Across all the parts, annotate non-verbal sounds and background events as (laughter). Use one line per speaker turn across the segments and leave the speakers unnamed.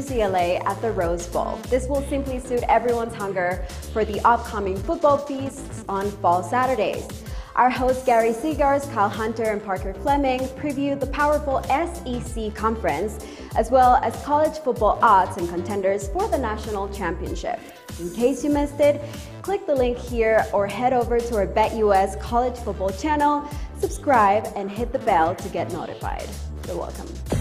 UCLA at the Rose Bowl. This will simply suit everyone's hunger for the upcoming football feasts on fall Saturdays. Our hosts Gary Seegers, Kyle Hunter, and Parker Fleming preview the powerful SEC conference, as well as college football odds and contenders for the national championship. In case you missed it, click the link here or head over to our BetUS college football channel, subscribe, and hit the bell to get notified. You're welcome.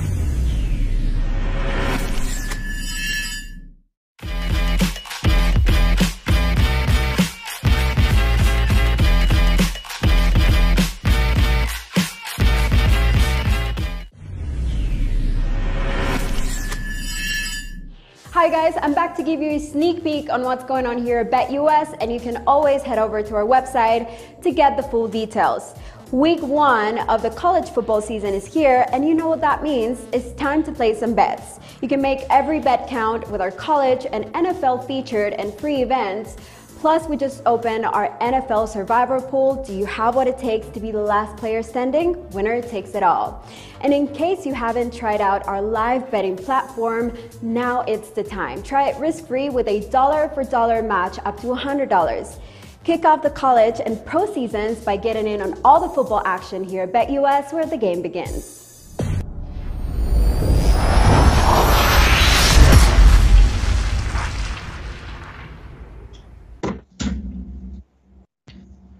Guys, I'm back to give you a sneak peek on what's going on here at BetUS, and you can always head over to our website to get the full details. Week one of the college football season is here, and you know what that means. It's time to play some bets. You can make every bet count with our college and NFL featured and free events. Plus, we just opened our NFL Survivor Pool. Do you have what it takes to be the last player standing? Winner takes it all. And in case you haven't tried out our live betting platform, now it's the time. Try it risk free with a dollar for dollar match up to $100. Kick off the college and pro seasons by getting in on all the football action here at BetUS where the game begins.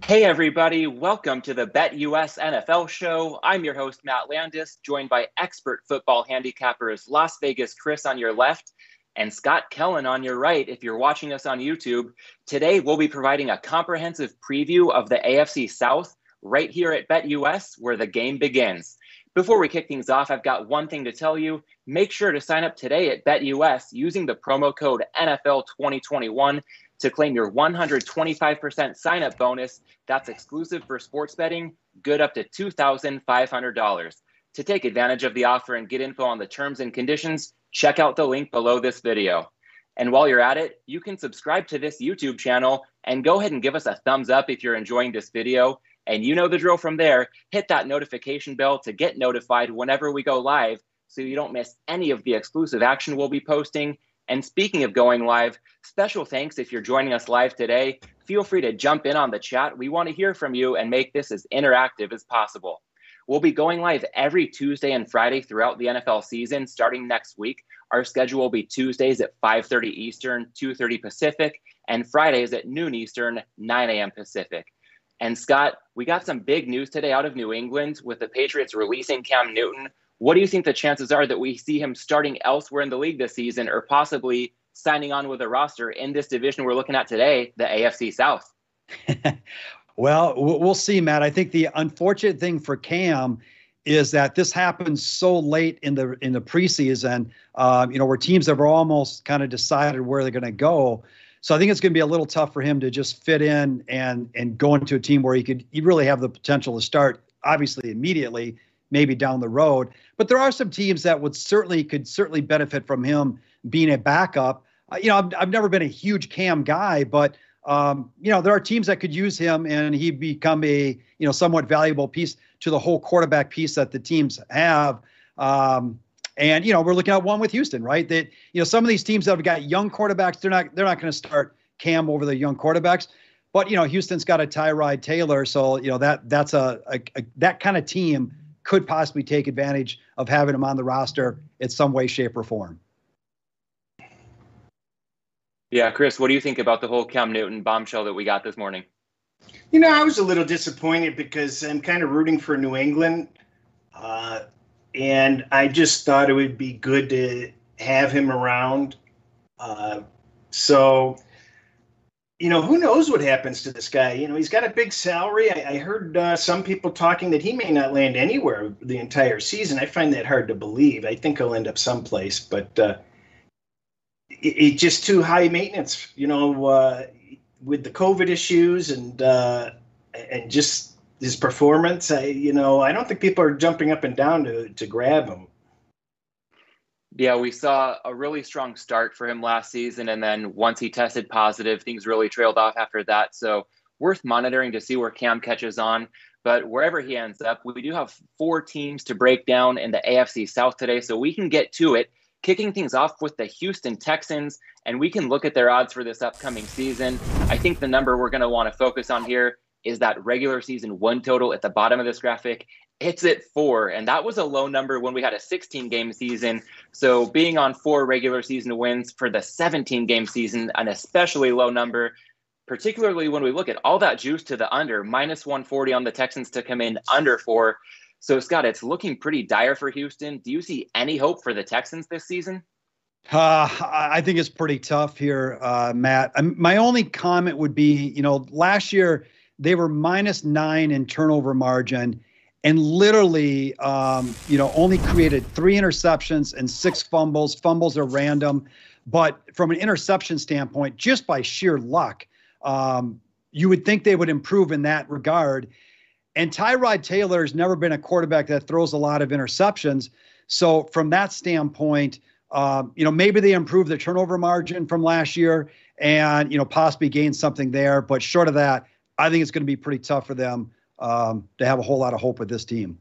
Hey, everybody, welcome to the BetUS NFL show. I'm your host, Matt Landis, joined by expert football handicappers Las Vegas Chris on your left and Scott Kellen on your right if you're watching us on YouTube. Today, we'll be providing a comprehensive preview of the AFC South right here at BetUS, where the game begins. Before we kick things off, I've got one thing to tell you. Make sure to sign up today at BetUS using the promo code NFL2021 to claim your 125% sign up bonus. That's exclusive for sports betting, good up to $2,500. To take advantage of the offer and get info on the terms and conditions, check out the link below this video. And while you're at it, you can subscribe to this YouTube channel and go ahead and give us a thumbs up if you're enjoying this video. And you know the drill from there. Hit that notification bell to get notified whenever we go live so you don't miss any of the exclusive action we'll be posting and speaking of going live, special thanks if you're joining us live today. Feel free to jump in on the chat. We want to hear from you and make this as interactive as possible. We'll be going live every Tuesday and Friday throughout the NFL season starting next week. Our schedule will be Tuesdays at 5:30 Eastern, 2:30 Pacific, and Fridays at noon Eastern, 9 a.m. Pacific. And Scott, we got some big news today out of New England with the Patriots releasing Cam Newton what do you think the chances are that we see him starting elsewhere in the league this season or possibly signing on with a roster in this division we're looking at today, the AFC South? (laughs)
well, we'll see, Matt. I think the unfortunate thing for Cam is that this happens so late in the in the preseason, um, you know, where teams have almost kind of decided where they're going to go. So I think it's going to be a little tough for him to just fit in and and go into a team where he could he really have the potential to start obviously immediately maybe down the road. But there are some teams that would certainly could certainly benefit from him being a backup. Uh, you know, I've, I've never been a huge Cam guy, but um, you know, there are teams that could use him and he become a you know somewhat valuable piece to the whole quarterback piece that the teams have. Um, and you know, we're looking at one with Houston, right? That you know, some of these teams that have got young quarterbacks, they're not they're not going to start Cam over the young quarterbacks. But you know, Houston's got a Tyrod Taylor, so you know that that's a, a, a that kind of team could possibly take advantage of having him on the roster in some way, shape, or form.
Yeah, Chris, what do you think about the whole Cam Newton bombshell that we got this morning?
You know, I was a little disappointed because I'm kind of rooting for New England. Uh, and I just thought it would be good to have him around. Uh, so you know, who knows what happens to this guy? You know, he's got a big salary. I, I heard uh, some people talking that he may not land anywhere the entire season. I find that hard to believe. I think he'll end up someplace, but uh, it just too high maintenance. You know, uh, with the COVID issues and uh, and just his performance. I, you know, I don't think people are jumping up and down to to grab him.
Yeah, we saw a really strong start for him last season. And then once he tested positive, things really trailed off after that. So worth monitoring to see where Cam catches on. But wherever he ends up, we do have four teams to break down in the AFC South today. So we can get to it. kicking things off with the Houston Texans, and we can look at their odds for this upcoming season. I think the number we're going to want to focus on here is that regular season win total at the bottom of this graphic. It's at four, and that was a low number when we had a 16 game season. So being on four regular season wins for the 17 game season, an especially low number, particularly when we look at all that juice to the under, minus 140 on the Texans to come in under four. So, Scott, it's looking pretty dire for Houston. Do you see any hope for the Texans this season?
Uh, I think it's pretty tough here, uh, Matt. Um, my only comment would be, you know, last year they were minus nine in turnover margin, and literally, um, you know, only created three interceptions and six fumbles. Fumbles are random, but from an interception standpoint, just by sheer luck, um, you would think they would improve in that regard. And Tyrod Taylor has never been a quarterback that throws a lot of interceptions. So from that standpoint, um, you know, maybe they improved the turnover margin from last year and, you know, possibly gain something there. But short of that, I think it's going to be pretty tough for them um, to have a whole lot of hope with this team.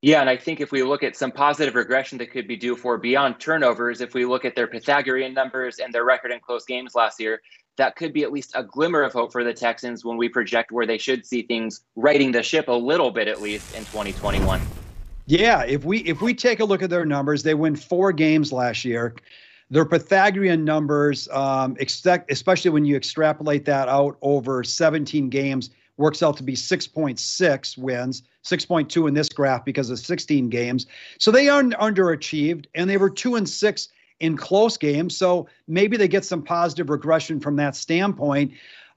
Yeah, and I think if we look at some positive regression that could be due for beyond turnovers, if we look at their Pythagorean numbers and their record in close games last year, that could be at least a glimmer of hope for the Texans when we project where they should see things righting the ship a little bit at least in 2021.
Yeah, if we if we take a look at their numbers, they win four games last year. Their Pythagorean numbers, um, expect, especially when you extrapolate that out over 17 games, works out to be 6.6 wins, 6.2 in this graph because of 16 games. So they are underachieved, and they were two and six in close games. So maybe they get some positive regression from that standpoint.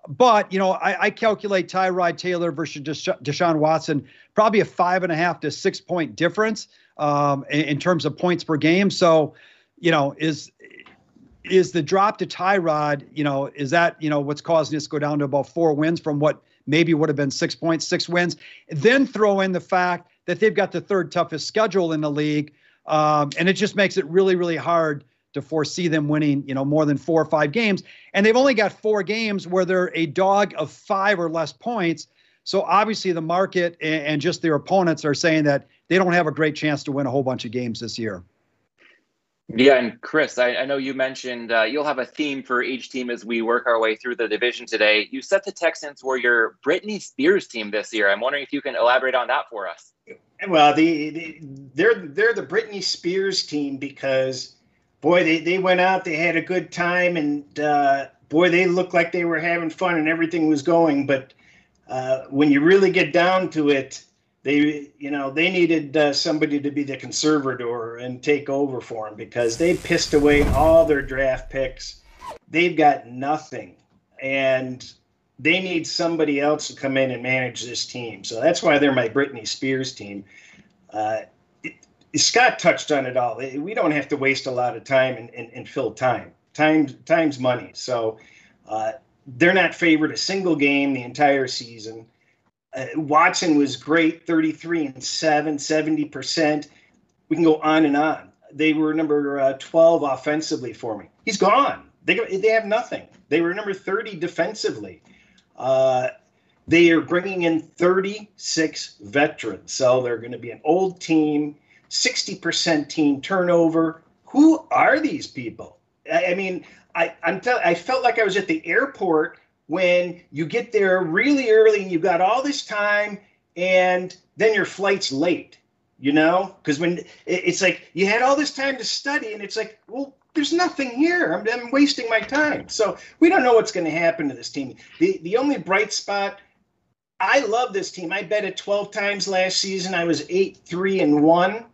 But, you know, I, I calculate Tyrod Taylor versus Deshaun Watson, probably a five and a half to six point difference um, in, in terms of points per game. So, you know, is is the drop to Tyrod, you know, is that, you know, what's causing us to go down to about four wins from what maybe would have been 6.6 wins? Then throw in the fact that they've got the third toughest schedule in the league. Um, and it just makes it really, really hard to foresee them winning, you know, more than four or five games. And they've only got four games where they're a dog of five or less points. So obviously the market and just their opponents are saying that they don't have a great chance to win a whole bunch of games this year.
Yeah, and Chris, I, I know you mentioned uh, you'll have a theme for each team as we work our way through the division today. You said the Texans were your Britney Spears team this year. I'm wondering if you can elaborate on that for us.
Well, the, the they're they're the Britney Spears team because boy, they, they went out, they had a good time, and uh, boy, they looked like they were having fun and everything was going. But uh, when you really get down to it, they you know they needed uh, somebody to be the conservator and take over for them because they pissed away all their draft picks. They've got nothing, and they need somebody else to come in and manage this team. So that's why they're my Britney Spears team. Uh, Scott touched on it all. We don't have to waste a lot of time and, and, and fill time. Time time's money. So uh, they're not favored a single game the entire season. Uh, Watson was great, 33 and 7, 70%. We can go on and on. They were number uh, 12 offensively for me. He's gone. They, they have nothing. They were number 30 defensively. Uh, they are bringing in 36 veterans. So they're going to be an old team 60% team turnover. Who are these people? I, I mean, I, I'm tell- I felt like I was at the airport when you get there really early and you've got all this time and then your flight's late, you know? Because when it's like you had all this time to study and it's like, well, there's nothing here. I'm, I'm wasting my time. So we don't know what's going to happen to this team. The, the only bright spot, I love this team. I bet it 12 times last season. I was 8 3 and 1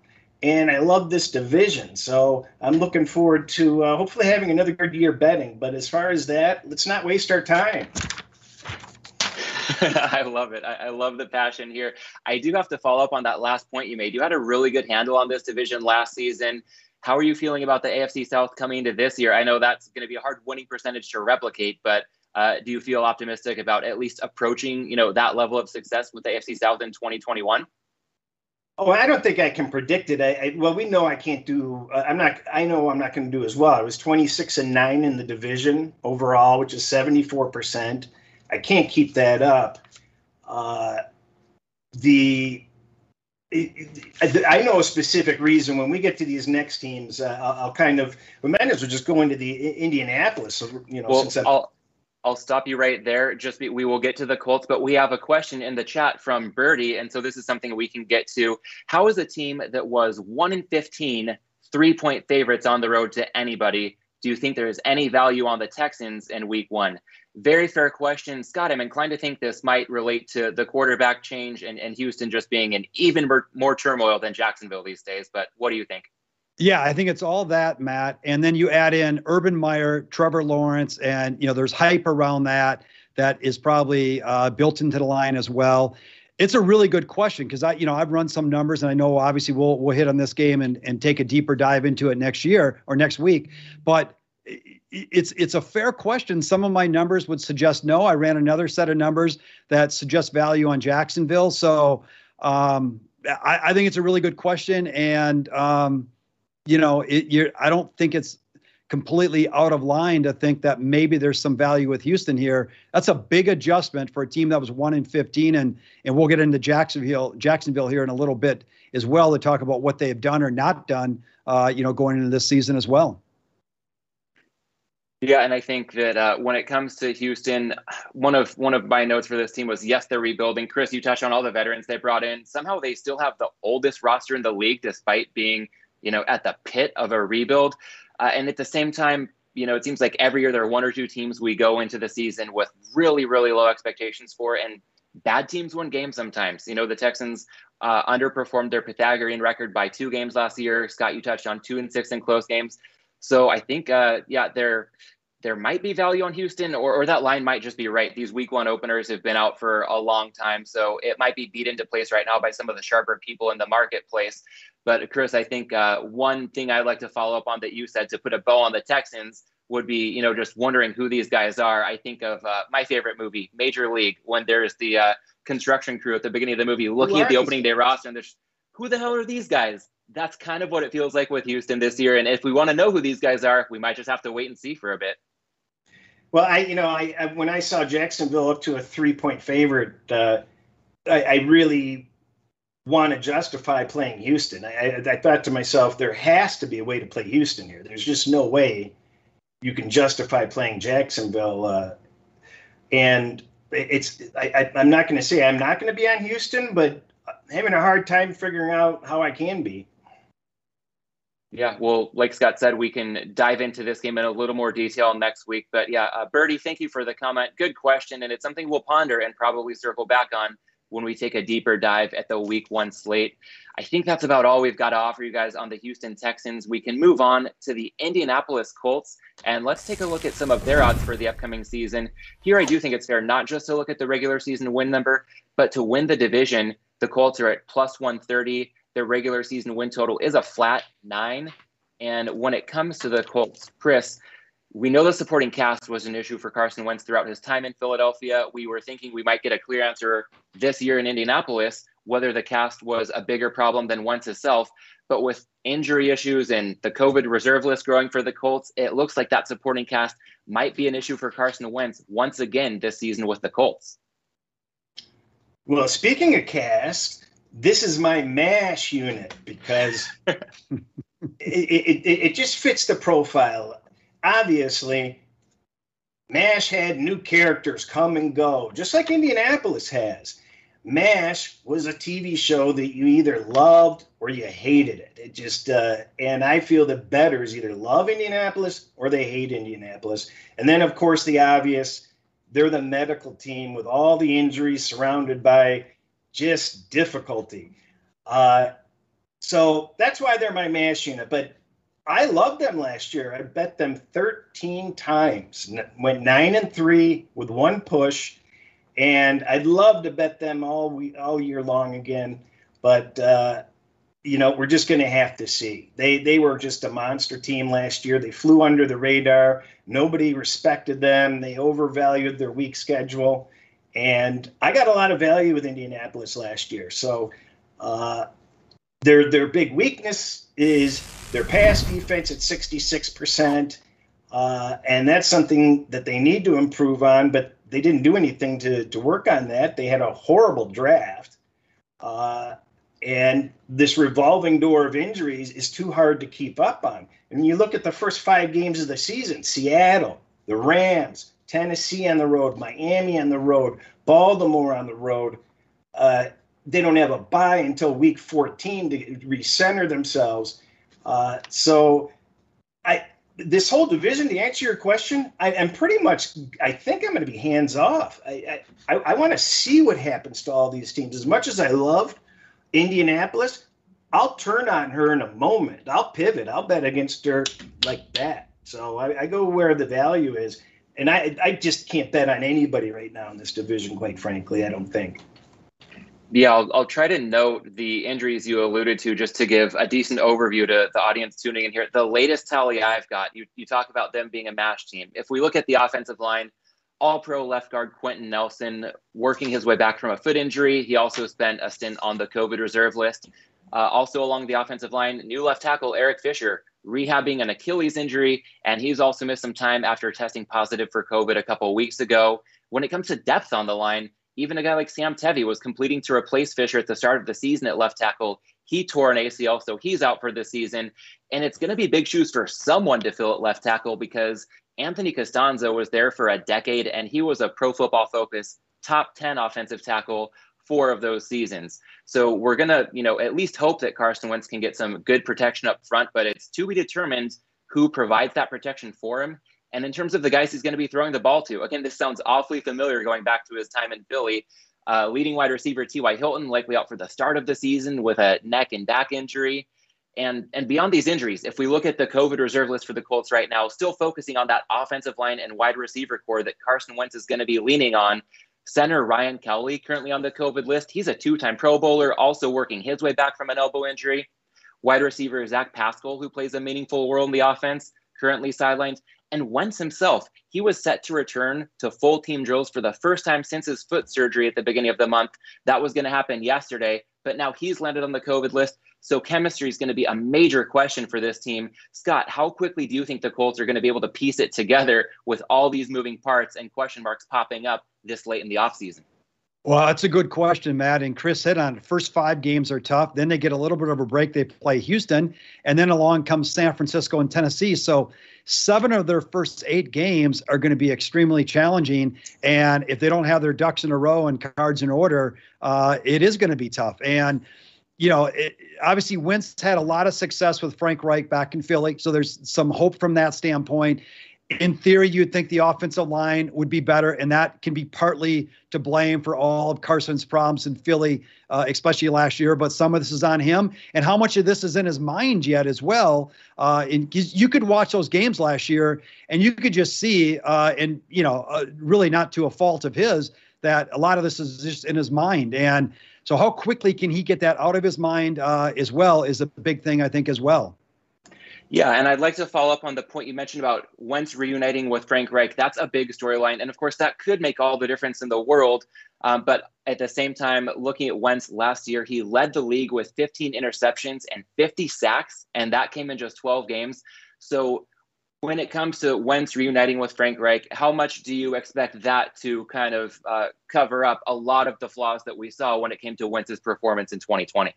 and I love this division. So I'm looking forward to uh, hopefully having another good year betting. But as far as that, let's not waste our time. (laughs)
I love it. I, I, love the passion here. I do have to follow up on that last point you made. You had a really good handle on this division last season. How are you feeling about the AFC South coming into this year? I know that's going to be a hard winning percentage to replicate, but uh, do you feel optimistic about at least approaching, you know, that level of success with the AFC South in 2021?
Oh, I don't think I can predict it. I, I well, we know I can't do. Uh, I'm not. I know I'm not going to do as well. I was 26 and nine in the division overall, which is 74 percent. I can't keep that up. Uh, the I know a specific reason. When we get to these next teams, uh, I'll, I'll, kind of we might as well just go into the Indianapolis. You know,
well, I'll I'll stop you right there. Just be, we will get to the Colts, but we have a question in the chat from Birdie, and so this is something we can get to. How is a team that was one in 15 three point favorites on the road to anybody? Do you think there is any value on the Texans in Week One? Very fair question. Scott, I'm inclined to think this might relate to the quarterback change and, and Houston just being in even more, more turmoil than Jacksonville these days. But what do you think?
Yeah, I think it's all that, Matt. And then you add in Urban Meyer, Trevor Lawrence, and you know there's hype around that that is probably uh, built into the line as well. It's a really good question because I, you know, I've run some numbers and I know obviously we'll we'll hit on this game and and take a deeper dive into it next year or next week. But it's it's a fair question. Some of my numbers would suggest no. I ran another set of numbers that suggest value on Jacksonville. So um, I, I, think it's a really good question, and um, you know, it, I don't think it's completely out of line to think that maybe there's some value with Houston here. That's a big adjustment for a team that was one in 15, and and we'll get into Jacksonville Jacksonville here in a little bit as well to talk about what they have done or not done. Uh, you know, going into this season as well.
Yeah, and I think that uh, when it comes to Houston, one of one of my notes for this team was yes, they're rebuilding. Chris, you touched on all the veterans they brought in. Somehow they still have the oldest roster in the league, despite being you know at the pit of a rebuild. Uh, and at the same time, you know, it seems like every year there are one or two teams we go into the season with really really low expectations for, and bad teams win games sometimes. You know, the Texans uh, underperformed their Pythagorean record by two games last year. Scott, you touched on two and six in close games. So I think, uh, yeah, there there might be value on Houston, or, or that line might just be right. These week one openers have been out for a long time, so it might be beat into place right now by some of the sharper people in the marketplace. But Chris, I think uh, one thing I'd like to follow up on that you said to put a bow on the Texans would be, you know, just wondering who these guys are. I think of uh, my favorite movie, Major League, when there's the uh, construction crew at the beginning of the movie looking at the opening day roster, and there's who the hell are these guys? that's kind of what it feels like with Houston this year. And if we want to know who these guys are, we might just have to wait and see for a bit.
Well, I, you know, I, I when I saw Jacksonville up to a three-point favorite, uh, I, I, really want to justify playing Houston. I, I thought to myself, there has to be a way to play Houston here. There's just no way you can justify playing Jacksonville. Uh, and it's, I, I'm not going to say I'm not going to be on Houston, but having a hard time figuring out how I can be.
Yeah, well, like Scott said, we can dive into this game in a little more detail next week. But yeah, uh, Birdie, thank you for the comment. Good question, and it's something we'll ponder and probably circle back on when we take a deeper dive at the week one slate. I think that's about all we've got to offer you guys on the Houston Texans. We can move on to the Indianapolis Colts, and let's take a look at some of their odds for the upcoming season. Here, I do think it's fair not just to look at the regular season win number, but to win the division. The Colts are at plus 130 their regular season win total is a flat nine. And when it comes to the Colts, Chris, we know the supporting cast was an issue for Carson Wentz throughout his time in Philadelphia. We were thinking we might get a clear answer this year in Indianapolis whether the cast was a bigger problem than Wentz himself. But with injury issues and the COVID reserve list growing for the Colts, it looks like that supporting cast might be an issue for Carson Wentz once again this season with the Colts.
Well, speaking of cast, this is my mash unit because it, it, it, just fits the profile. Obviously, MASH had new characters come and go, just like Indianapolis has. MASH was a TV show that you either loved or you hated it. It just, uh, and I feel that bettors either love Indianapolis or they hate Indianapolis. And then, of course, the obvious they're the medical team with all the injuries surrounded by just difficulty. Uh, so that's why they're my mash unit. But I loved them last year. I bet them 13 times, went nine and three with one push, and I'd love to bet them all we all year long again. But uh, you know, we're just going to have to see. They they were just a monster team last year. They flew under the radar. Nobody respected them. They overvalued their weak schedule. And I got a lot of value with Indianapolis last year. So uh, their their big weakness is their pass defense at 66%. Uh, and that's something that they need to improve on, but they didn't do anything to, to work on that. They had a horrible draft. Uh, And this revolving door of injuries is too hard to keep up on. And you look at the first five games of the season Seattle, the Rams, Tennessee on the road, Miami on the road, Baltimore on the road. Uh, they don't have a bye until week 14 to recenter themselves. Uh, so I this whole division, to answer your question, I, am pretty much. I think I'm going to be hands off. I I, I want to see what happens to all these teams. As much as I loved Indianapolis, I'll turn on her in a moment. I'll pivot. I'll bet against her like that. So I, I go where the value is, and I I just can't bet on anybody right now in this division. Quite frankly, I don't think.
Yeah, I'll, I'll try to note the injuries you alluded to just to give a decent overview to the audience tuning in here. The latest tally I've got, you, you talk about them being a mash team. If we look at the offensive line, all pro left guard Quenton Nelson working his way back from a foot injury. He also spent a stint on the COVID reserve list. Uh, also along the offensive line, new left tackle Eric Fisher rehabbing an Achilles injury, and he's also missed some time after testing positive for COVID a couple weeks ago. When it comes to depth on the line, even a guy like Sam Tevi was completing to replace Fisher at the start of the season at left tackle. He tore an ACL, so he's out for the season. And it's going to be big shoes for someone to fill at left tackle because Anthony Castonzo was there for a decade and he was a pro football focus top 10 offensive tackle four of those seasons. So we're going to, you know, at least hope that Carson Wentz can get some good protection up front, but it's to be determined who provides that protection for him and in terms of the guys he's going to be throwing the ball to, again, this sounds awfully familiar going back to his time in Philly. Uh, leading wide receiver T.Y. Hilton likely out for the start of the season with a neck and back injury. And, and beyond these injuries, if we look at the COVID reserve list for the Colts right now, still focusing on that offensive line and wide receiver corps that Carson Wentz is going to be leaning on. Center Ryan Kelly, currently on the COVID list. He's a two time Pro Bowler, also working his way back from an elbow injury. Wide receiver Zach Pascal, who plays a meaningful role in the offense, currently sidelined. And Wentz himself, he was set to return to full team drills for the first time since his foot surgery at the beginning of the month. That was going to happen yesterday, but now he's landed on the COVID list. So chemistry is going to be a major question for this team. Scott, how quickly do you think the Colts are going to be able to piece it together with all these moving parts and question marks popping up this late in the offseason?
Well, that's a good question, Matt. And Chris hit on it. First five games are tough. Then they get a little bit of a break. They play Houston, and then along comes San Francisco and Tennessee. So seven of their first eight games are going to be extremely challenging. And if they don't have their ducks in a row and cards in order, uh, it is going to be tough. And you know, it, obviously Wentz had a lot of success with Frank Reich back in Philly, so there's some hope from that standpoint in theory, you'd think the offensive line would be better, and that can be partly to blame for all of Carson's problems in Philly, uh, especially last year. But some of this is on him, and how much of this is in his mind yet as well. Uh, and you could watch those games last year, and you could just see, uh, and you know, uh, really not to a fault of his, that a lot of this is just in his mind. And so, how quickly can he get that out of his mind uh, as well is a big thing, I think, as well.
Yeah, and I'd like to follow up on the point you mentioned about Wentz reuniting with Frank Reich. That's a big storyline. And of course, that could make all the difference in the world. Um, but at the same time, looking at Wentz last year, he led the league with 15 interceptions and 50 sacks, and that came in just 12 games. So when it comes to Wentz reuniting with Frank Reich, how much do you expect that to kind of uh, cover up a lot of the flaws that we saw when it came to Wentz's performance in 2020?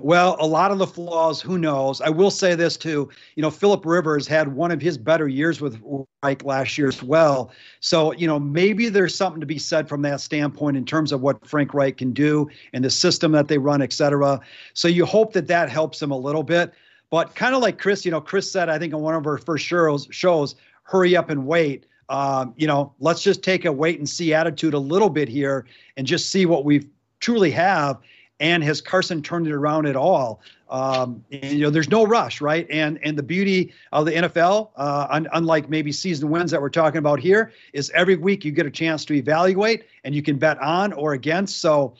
Well, a lot of the flaws, who knows? I will say this too. You know, Philip Rivers had one of his better years with Reich last year as well. So, you know, maybe there's something to be said from that standpoint in terms of what Frank Reich can do and the system that they run, et cetera. So you hope that that helps him a little bit. But kind of like Chris, you know, Chris said, I think on one of our first shows, shows hurry up and wait. Um, you know, let's just take a wait and see attitude a little bit here and just see what we truly have and has Carson turned it around at all? Um, and, you know, there's no rush, right? And and the beauty of the NFL, uh, un- unlike maybe season wins that we're talking about here, is every week you get a chance to evaluate and you can bet on or against. So,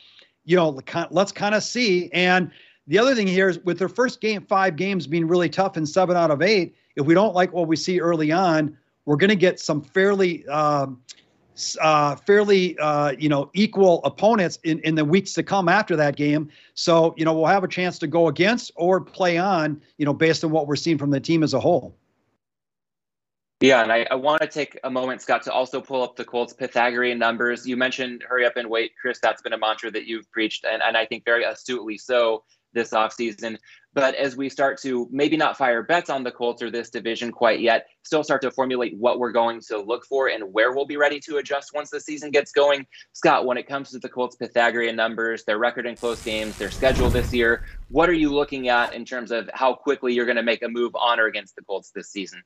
you know, let's kind of see. And the other thing here is with their first game, five games being really tough and seven out of eight, if we don't like what we see early on, we're going to get some fairly um, uh, fairly uh, you know equal opponents in, in the weeks to come after that game. So you know we'll have a chance to go against or play on you know based on what we're seeing from the team as a whole.
Yeah, and I, I want to take a moment, Scott, to also pull up the Colts Pythagorean numbers. You mentioned hurry up and wait, Chris. That's been a mantra that you've preached, and, and I think very astutely so. This offseason. But as we start to maybe not fire bets on the Colts or this division quite yet, still start to formulate what we're going to look for and where we'll be ready to adjust once the season gets going. Scott, when it comes to the Colts' Pythagorean numbers, their record in close games, their schedule this year, what are you looking at in terms of how quickly you're going to make a move on or against the Colts this season?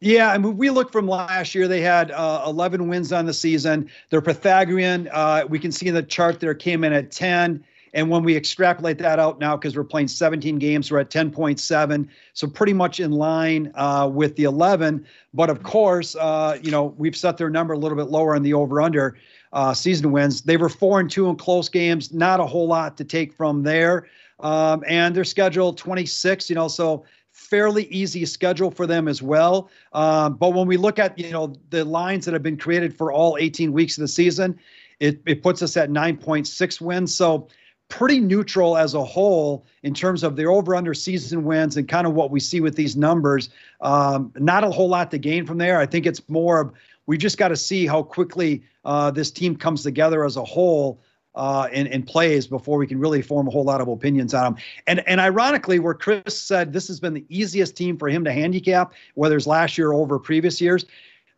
Yeah, I mean, we look from last year. They had uh, 11 wins on the season. Their Pythagorean, uh, we can see in the chart there, came in at 10. And when we extrapolate that out now, because we're playing 17 games, we're at 10.7. So pretty much in line uh, with the 11. But of course, uh, you know, we've set their number a little bit lower on the over under uh, season wins. They were four and two in close games, not a whole lot to take from there. Um, and their schedule 26, you know, so fairly easy schedule for them as well. Um, but when we look at, you know, the lines that have been created for all 18 weeks of the season, it, it puts us at 9.6 wins. So pretty neutral as a whole in terms of their over under season wins and kind of what we see with these numbers. Um, not a whole lot to gain from there. I think it's more of we just got to see how quickly uh, this team comes together as a whole. Uh, and plays before we can really form a whole lot of opinions on them. And and ironically, where Chris said this has been the easiest team for him to handicap, whether it's last year or over previous years,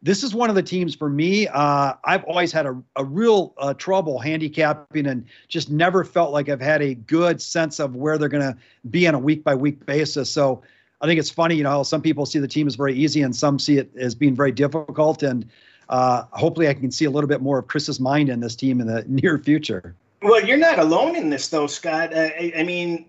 this is one of the teams for me. Uh, I've always had a, a real uh, trouble handicapping and just never felt like I've had a good sense of where they're going to be on a week by week basis. So I think it's funny, you know, some people see the team as very easy and some see it as being very difficult. And uh, hopefully I can see a little bit more of Chris's mind in this team in the (laughs) near future.
Well, you're not alone in this, though, Scott. I, I mean,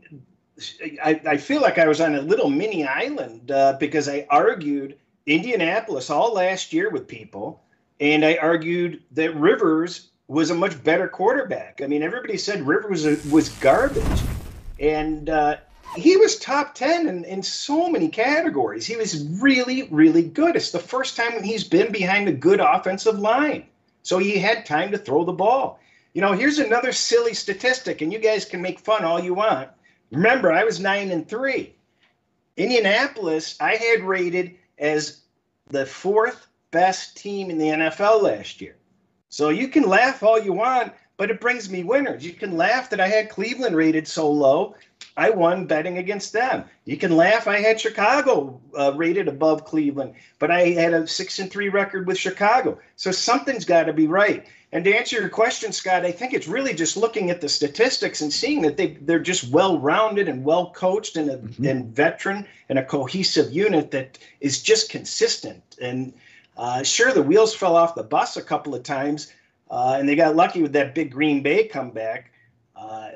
I, I, feel like I was on a little mini island uh, because I argued – Indianapolis all last year with people, and I argued that Rivers was a much better quarterback. I mean, everybody said Rivers was, garbage, and uh, he was top 10 in, in so many categories. He was really, really good. It's the first time he's been behind a good offensive line. So he had time to throw the ball. You know, here's another silly statistic, and you guys can make fun all you want. Remember, I was nine and three. Indianapolis, I had rated as the fourth best team in the NFL last year. So you can laugh all you want, but it brings me winners. You can laugh that I had Cleveland rated so low. I won betting against them. You can laugh I had Chicago uh, rated above Cleveland, but I had a six and three record with Chicago. So something's got to be right. And to answer your question, Scott, I think it's really just looking at the statistics and seeing that they they're just well rounded and well coached and a mm-hmm. and veteran and a cohesive unit that is just consistent. And uh, sure, the wheels fell off the bus a couple of times, uh, and they got lucky with that big Green Bay comeback. Uh,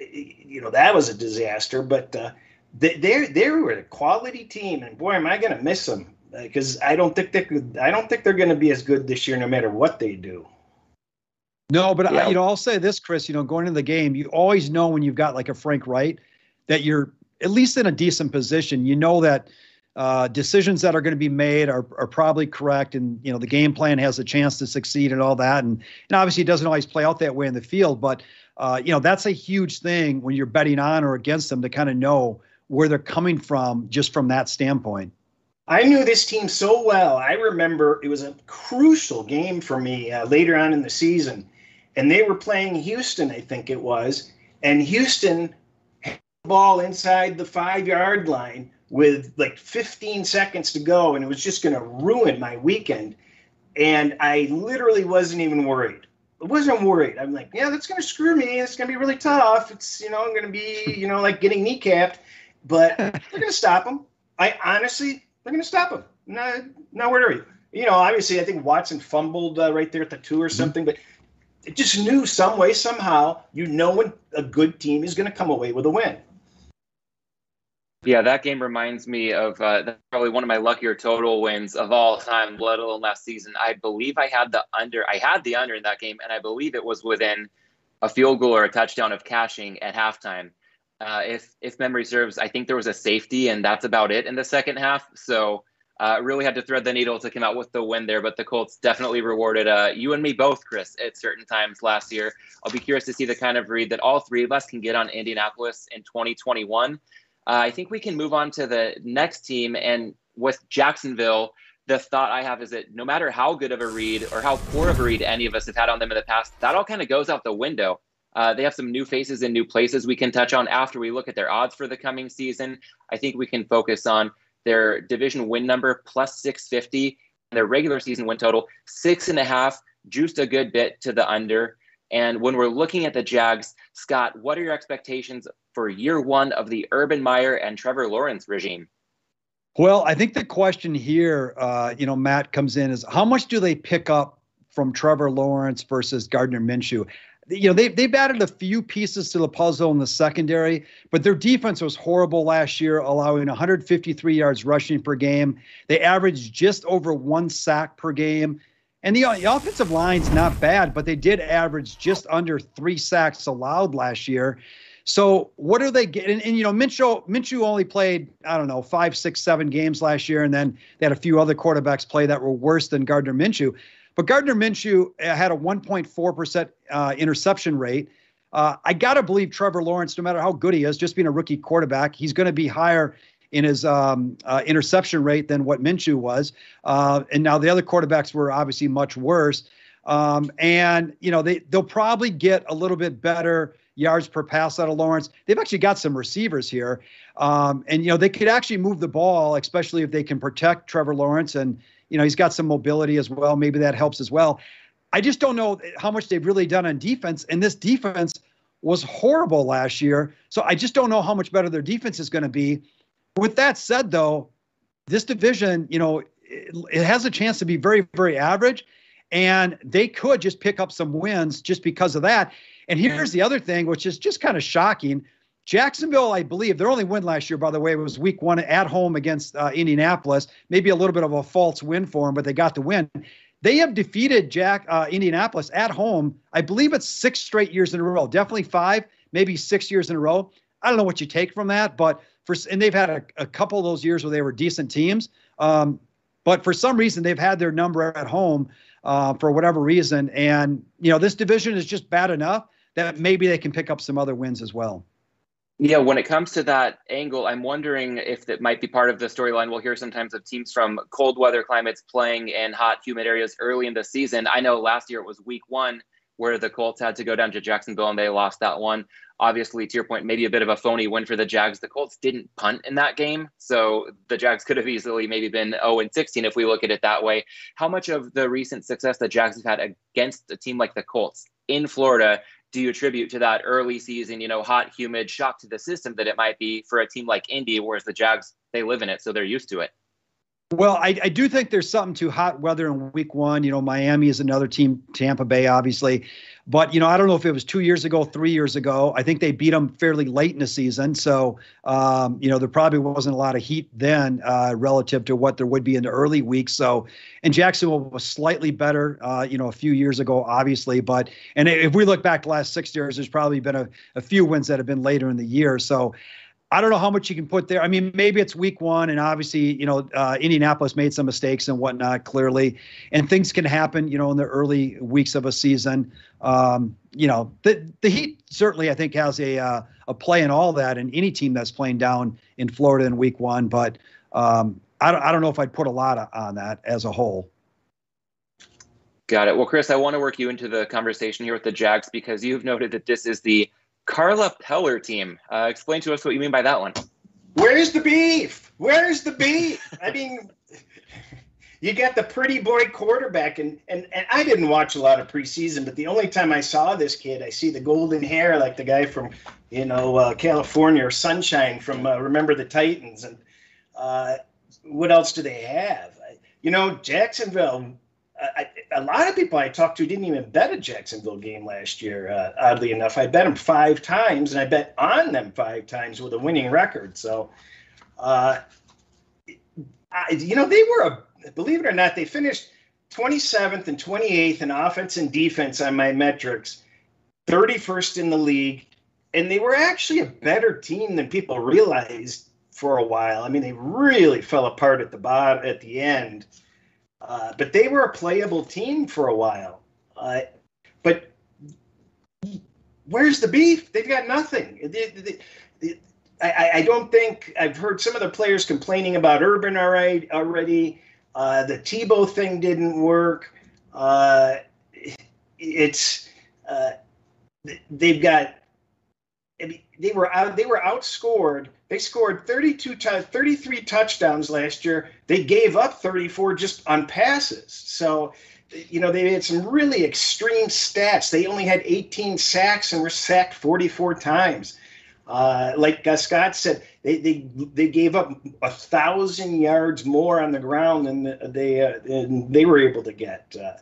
you know that was a disaster, but uh, they they they were a quality team, and boy, am I going to miss them because I don't think they could, I don't think they're going to be as good this year, no matter what they do.
No, but yeah. I, you know, I'll say this, Chris. You know, going into the game, you always know when you've got like a Frank Reich that you're at least in a decent position. You know that uh, decisions that are going to be made are, are probably correct, and you know the game plan has a chance to succeed and all that. And, and obviously, it doesn't always play out that way in the field, but uh, you know that's a huge thing when you're betting on or against them to kind of know where they're coming from just from that standpoint.
I knew this team so well. I remember it was a crucial game for me uh, later on in the season and they were playing Houston, I think it was, and Houston had the ball inside the five yard line with like 15 seconds to go, and it was just going to ruin my weekend. And I literally wasn't even worried. I wasn't worried. I'm like, yeah, that's going to screw me. It's going to be really tough. It's, you know, I'm going to be, you know, like getting kneecapped, but (laughs) they're going to stop them. I honestly, they're going to stop them. No, no worry. You You know, obviously, I think Watson fumbled uh, right there at the two or mm-hmm. something, but it just knew some way, somehow, you know when a good team is going to come away with a win.
Yeah, that game reminds me of uh, probably one of my luckier total wins of all time, let alone last season. I believe I had the under. I had the under in that game, and I believe it was within a field goal or a touchdown of cashing at halftime. Uh, if if memory serves, I think there was a safety, and that's about it in the second half. So uh, really had to thread the needle to come out with the win there, but the Colts definitely rewarded uh, you and me both, Chris, at certain times last year. I'll be curious to see the kind of read that all three of us can get on Indianapolis in 2021. Uh, I think we can move on to the next team, and with Jacksonville, the thought I have is that no matter how good of a read or how poor of a read any of us have had on them in the past, that all kind of goes out the window. Uh, they have some new faces in new places we can touch on after we look at their odds for the coming season. I think we can focus on their division win number plus 650, their regular season win total six and a half, juiced a good bit to the under. And when we're looking at the Jags, Scott, what are your expectations for year one of the Urban Meyer and Trevor Lawrence regime?
Well, I think the question here, uh, you know, Matt comes in is how much do they pick up from Trevor Lawrence versus Gardner Minshew? You know, they've, they've added a few pieces to the puzzle in the secondary, but their defense was horrible last year, allowing 153 yards rushing per game. They averaged just over one sack per game. And the, the offensive line's not bad, but they did average just under three sacks allowed last year. So what are they getting? And, and, you know, Minshew Minshew only played I don't know five, six, seven games last year, and then they had a few other quarterbacks play that were worse than Gardner Minshew. But Gardner Minshew uh, had a 1.4 percent uh, interception rate. Uh, I gotta believe Trevor Lawrence, no matter how good he is, just being a rookie quarterback, he's going to be higher in his um, uh, interception rate than what Minshew was. Uh, and now the other quarterbacks were obviously much worse. Um, and you know they they'll probably get a little bit better yards per pass out of Lawrence. They've actually got some receivers here, um, and you know they could actually move the ball, especially if they can protect Trevor Lawrence. And you know he's got some mobility as well. Maybe that helps as well. I just don't know how much they've really done on defense, and this defense was horrible last year. So I just don't know how much better their defense is going to be. With that said, though, this division, you know, it, it has a chance to be very, very average. And they could just pick up some wins just because of that. And here's the other thing, which is just kind of shocking. Jacksonville, I believe, their only win last year, by the way, was week one at home against uh, Indianapolis. Maybe a little bit of a false win for them, but they got the win. They have defeated Jack uh, Indianapolis at home. I believe it's six straight years in a row. Definitely five, maybe six years in a row. I don't know what you take from that, but for and they've had a, a couple of those years where they were decent teams. Um, but for some reason, they've had their number at home uh, for whatever reason. And you know, this division is just bad enough that maybe they can pick up some other wins as well.
Yeah, when it comes to that angle, I'm wondering if that might be part of the storyline. We'll hear sometimes of teams from cold weather climates playing in hot, humid areas early in the season. I know last year it was week one where the Colts had to go down to Jacksonville and they lost that one. Obviously, to your point, maybe a bit of a phony win for the Jags. The Colts didn't punt in that game, so the Jags could have easily maybe been 0 and 16 if we look at it that way. How much of the recent success the Jags have had against a team like the Colts in Florida do you attribute to that early season, you know, hot, humid shock to the system that it might be for a team like Indy, whereas the Jags, they live in it, so they're used to it?
Well, I, I do think there's something to hot weather in week one. You know, Miami is another team, Tampa Bay, obviously. But, you know, I don't know if it was two years ago, three years ago. I think they beat them fairly late in the season. So, um, you know, there probably wasn't a lot of heat then uh, relative to what there would be in the early weeks. So, and Jacksonville was slightly better, uh, you know, a few years ago, obviously. But, and if we look back the last six years, there's probably been a, a few wins that have been later in the year. So, I don't know how much you can put there. I mean, maybe it's week one, and obviously, you know, uh, Indianapolis made some mistakes and whatnot, clearly, and things can happen, you know, in the early weeks of a season. Um, you know, the the Heat certainly, I think, has a uh, a play in all that, and any team that's playing down in Florida in week one. But um, I don't, I don't know if I'd put a lot on that as a whole.
Got it. Well, Chris, I want to work you into the conversation here with the Jags because you've (laughs) noted that this is the Clara Peller team. Uh, explain to us what you mean by that one.
Where's the beef? Where's the beef? I mean, you got the pretty boy quarterback, and, and and I didn't watch a lot of preseason, but the only time I saw this kid, I see the golden hair like the guy from, you know, uh, California or Sunshine from uh, Remember the Titans, and uh, what else do they have? You know, Jacksonville I, a lot of people I talked to didn't even bet a Jacksonville game last year. Uh, oddly enough, I bet them five times, and I bet on them five times with a winning record. So, uh, I, you know, they were a believe it or not, they finished 27th and 28th in offense and defense on my metrics, 31st in the league, and they were actually a better team than people realized for a while. I mean, they really fell apart at the bottom at the end. Uh, but they were a playable team for a while. Uh, but where's the beef? They've got nothing. They, they, they, I, I, don't think I've heard some of the players complaining about Urban already. already. Uh, the Tebow thing didn't work. Uh, it's uh, they've got they were out they were outscored they scored 32 t- 33 touchdowns last year. They gave up 34 just on passes. So you know they had some really extreme stats. They only had 18 sacks and were sacked 44 times. Uh, like Scott said, they, they they gave up a thousand yards more on the ground than they uh, than they were able to get. Uh,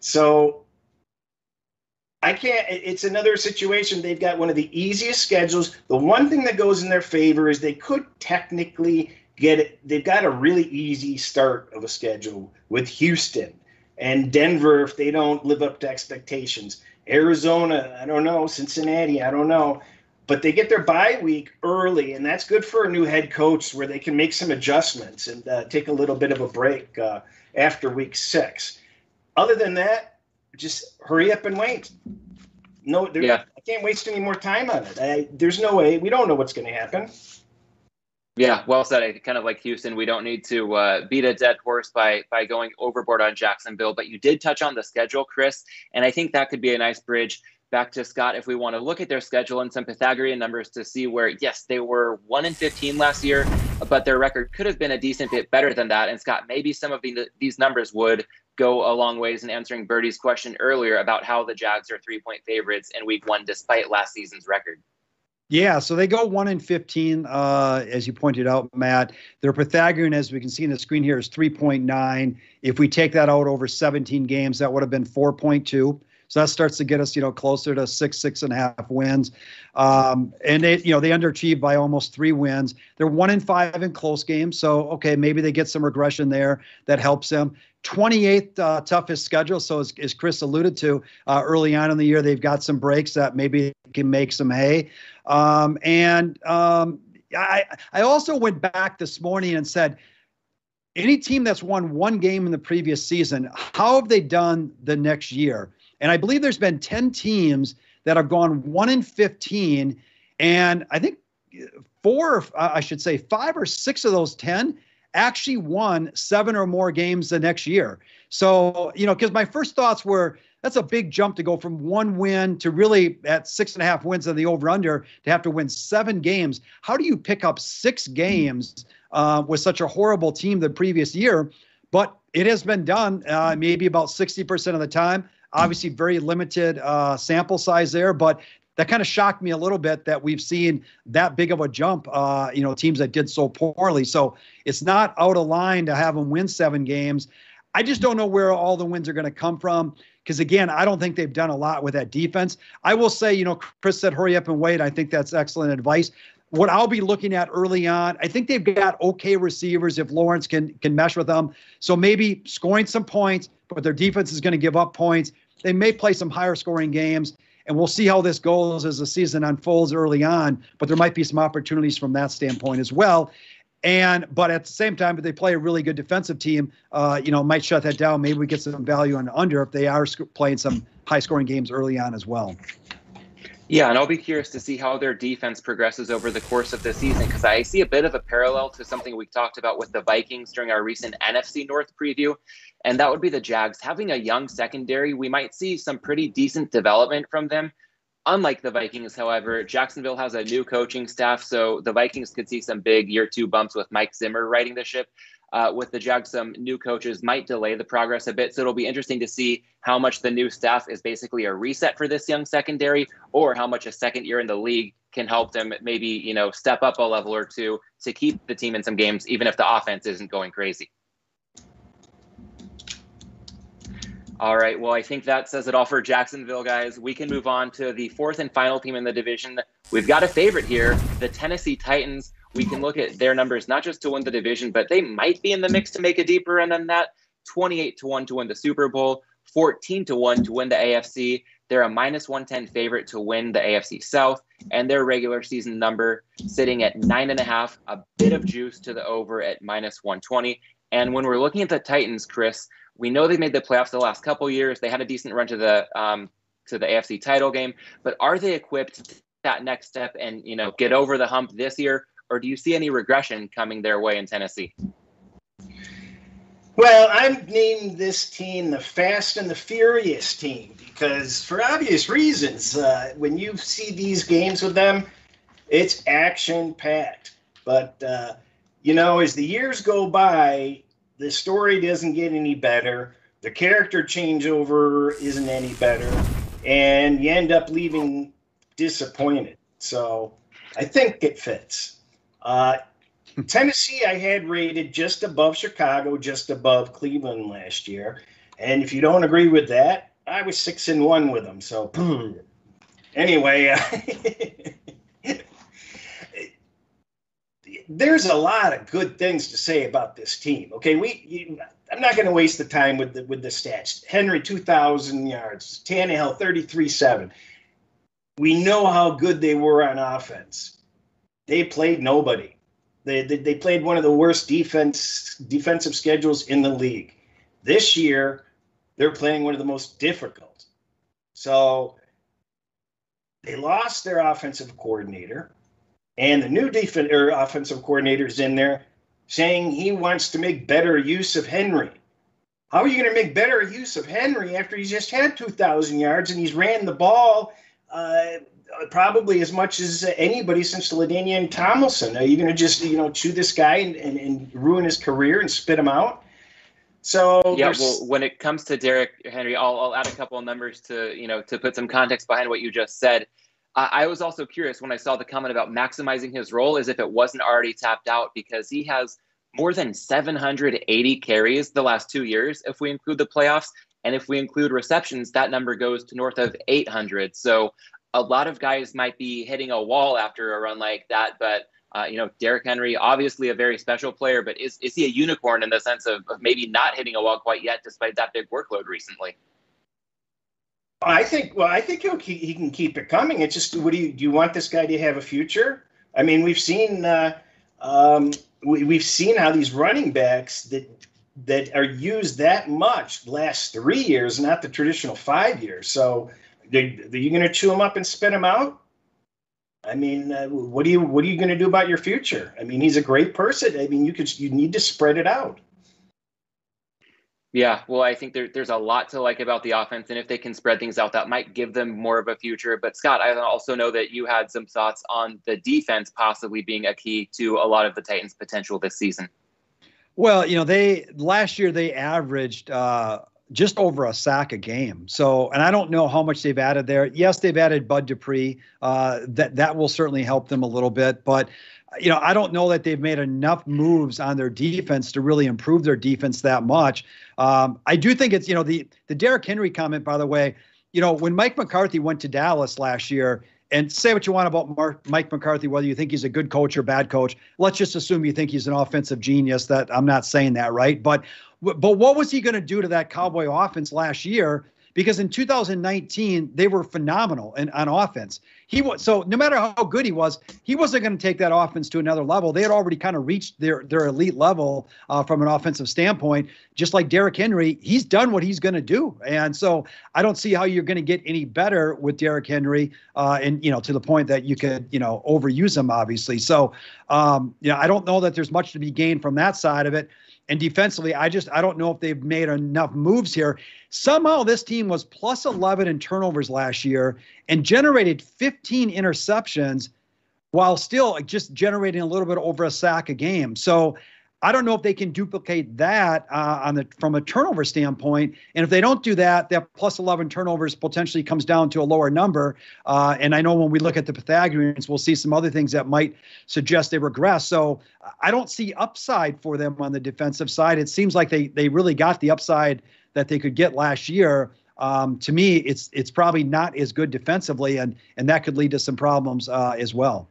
so I can't. It's another situation. They've got one of the easiest schedules. The one thing that goes in their favor is they could technically get it. They've got a really easy start of a schedule with Houston and Denver if they don't live up to expectations. Arizona, I don't know. Cincinnati, I don't know. But they get their bye week early, and that's good for a new head coach where they can make some adjustments and uh, take a little bit of a break uh, after week six. Other than that, just hurry up and wait. No, there, yeah. I can't waste any more time on it. I, there's no way. We don't know what's going to happen.
Yeah, well said. I kind of like Houston. We don't need to uh, beat a dead horse by by going overboard on Jacksonville. But you did touch on the schedule, Chris, and I think that could be a nice bridge back to Scott if we want to look at their schedule and some Pythagorean numbers to see where yes they were one in 15 last year, but their record could have been a decent bit better than that. And Scott, maybe some of the, these numbers would go a long ways in answering Birdie's question earlier about how the Jags are three point favorites in week one despite last season's record.
Yeah, so they go one in 15, uh, as you pointed out, Matt. Their Pythagorean, as we can see in the screen here, is 3.9. If we take that out over 17 games, that would have been 4.2. So that starts to get us, you know, closer to six, six and a half wins. Um, and they, you know, they underachieved by almost three wins. They're one in five in close games. So okay, maybe they get some regression there that helps them. 28th uh, toughest schedule. So as, as Chris alluded to uh, early on in the year, they've got some breaks that maybe can make some hay. Um, and um, I, I also went back this morning and said, any team that's won one game in the previous season, how have they done the next year? And I believe there's been 10 teams that have gone 1 in 15. And I think four, I should say, five or six of those 10 actually won seven or more games the next year. So, you know, because my first thoughts were that's a big jump to go from one win to really at six and a half wins on the over under to have to win seven games. How do you pick up six games uh, with such a horrible team the previous year? But it has been done uh, maybe about 60% of the time. Obviously, very limited uh, sample size there, but that kind of shocked me a little bit that we've seen that big of a jump. Uh, you know, teams that did so poorly. So it's not out of line to have them win seven games. I just don't know where all the wins are going to come from. Because again, I don't think they've done a lot with that defense. I will say, you know, Chris said, hurry up and wait. I think that's excellent advice what I'll be looking at early on, I think they've got okay receivers if Lawrence can can mesh with them. So maybe scoring some points, but their defense is going to give up points. They may play some higher scoring games, and we'll see how this goes as the season unfolds early on. But there might be some opportunities from that standpoint as well. And but at the same time, if they play a really good defensive team, uh, you know, might shut that down. Maybe we get some value on under if they are sc- playing some high scoring games early on as well.
Yeah, and I'll be curious to see how their defense progresses over the course of the season because I see a bit of a parallel to something we talked about with the Vikings during our recent NFC North preview, and that would be the Jags. Having a young secondary, we might see some pretty decent development from them. Unlike the Vikings, however, Jacksonville has a new coaching staff, so the Vikings could see some big year two bumps with Mike Zimmer riding the ship uh, with the Jags, some new coaches might delay the progress a bit. So it'll be interesting to see how much the new staff is basically a reset for this young secondary, or how much a second year in the league can help them maybe you know step up a level or two to keep the team in some games, even if the offense isn't going crazy. All right. Well, I think that says it all for Jacksonville, guys. We can move on to the fourth and final team in the division. We've got a favorite here, the Tennessee Titans we can look at their numbers not just to win the division, but they might be in the mix to make a deeper run than that. 28 to 1 to win the Super Bowl, 14 to 1 to win the AFC. They're a minus 110 favorite to win the AFC South, and their regular season number sitting at nine and a half, a bit of juice to the over at minus 120. And when we're looking at the Titans, Chris, we know they made the playoffs the last couple years. They had a decent run to the um, to the AFC title game, but are they equipped that next step and you know get over the hump this year, or do you see any regression coming their way in Tennessee?
Well, I'm named this team the Fast and the Furious team because, for obvious reasons, uh, when you see these games with them, it's action packed. But, uh, you know, as the years go by, the story doesn't get any better. The character changeover isn't any better. And you end up leaving disappointed. So I think it fits. Uh, Tennessee, I had rated just above Chicago, just above Cleveland last year. And if you don't agree with that, I was six and one with them. So (clears throat) anyway, uh, (laughs) there's a lot of good things to say about this team. Okay, we. You, I'm not going to waste the time with the with the stats. Henry, 2,000 yards. Tannehill, 33-7. We know how good they were on offense. They played nobody. They, they, they played one of the worst defense defensive schedules in the league. This year, they're playing one of the most difficult. So they lost their offensive coordinator, and the new defense or offensive coordinator is in there saying he wants to make better use of Henry. How are you going to make better use of Henry after he's just had 2,000 yards and he's ran the ball uh, probably as much as anybody since LaDainian Tomlinson. Are you going to just you know chew this guy and, and, and ruin his career and spit him out? So
yeah, well, when it comes to Derrick Henry, I'll, I'll add a couple of numbers to you know to put some context behind what you just said. I, I was also curious when I saw the comment about maximizing his role, as if it wasn't already tapped out, because he has more than 780 carries the last two years, if we include the playoffs. And if we include receptions, that number goes to north of 800. So a lot of guys might be hitting a wall after a run like that, but uh, you know, Derrick Henry, obviously a very special player, but is, is he a unicorn in the sense of, maybe not hitting a wall quite yet, despite that big workload recently?
I think. Well, I think he'll, he can keep it coming. It's just, what do you do? You want this guy to have a future? I mean, we've seen uh, um, we, we've seen how these running backs that that are used that much last three years, not the traditional five years. So are you going to chew them up and spit them out? I mean, uh, what do you what are you going to do about your future? I mean, he's a great person. I mean, you could you need to spread it out.
Yeah, well, I think there, there's a lot to like about the offense, and if they can spread things out, that might give them more of a future. But Scott, I also know that you had some thoughts on the defense possibly being a key to a lot of the Titans' potential this season.
Well, you know, they last year they averaged uh, just over a sack a game. So, and I don't know how much they've added there. Yes, they've added Bud Dupree. Uh, that that will certainly help them a little bit, but you know, I don't know that they've made enough moves on their defense to really improve their defense that much. Um, I do think it's you know the the Derrick Henry comment, by the way. You know, when Mike McCarthy went to Dallas last year, and say what you want about Mark, Mike McCarthy, whether you think he's a good coach or bad coach. Let's just assume you think he's an offensive genius. That I'm not saying that, right? But but what was he going to do to that Cowboy offense last year? Because in 2019 they were phenomenal in, on offense. He was so no matter how good he was, he wasn't going to take that offense to another level. They had already kind of reached their their elite level uh, from an offensive standpoint. Just like Derrick Henry, he's done what he's going to do, and so I don't see how you're going to get any better with Derrick Henry, uh, and you know to the point that you could you know overuse him obviously. So um, you know I don't know that there's much to be gained from that side of it. And defensively, I just I don't know if they've made enough moves here. Somehow this team was plus 11 in turnovers last year and generated 15 interceptions while still just generating a little bit over a sack a game. So I don't know if they can duplicate that uh, on the from a turnover standpoint. And if they don't do that, that plus 11 turnovers potentially comes down to a lower number. Uh, and I know when we look at the Pythagoreans, we'll see some other things that might suggest they regress. So I don't see upside for them on the defensive side. It seems like they they really got the upside that they could get last year. Um, to me, it's it's probably not as good defensively, and and that could lead to some problems uh, as well.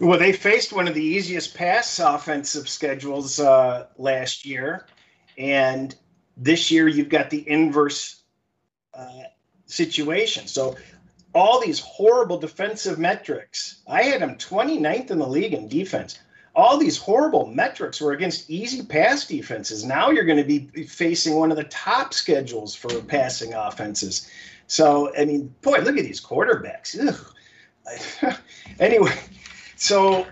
Well, they faced one of the easiest pass offensive schedules uh, last year, and this year you've got the inverse uh, situation. So all these horrible defensive metrics. I had them 29th in the league in defense. All these horrible metrics were against easy pass defenses. Now you're going to be facing one of the top schedules for passing offenses. So, I mean, boy, look at these quarterbacks. (laughs) anyway, so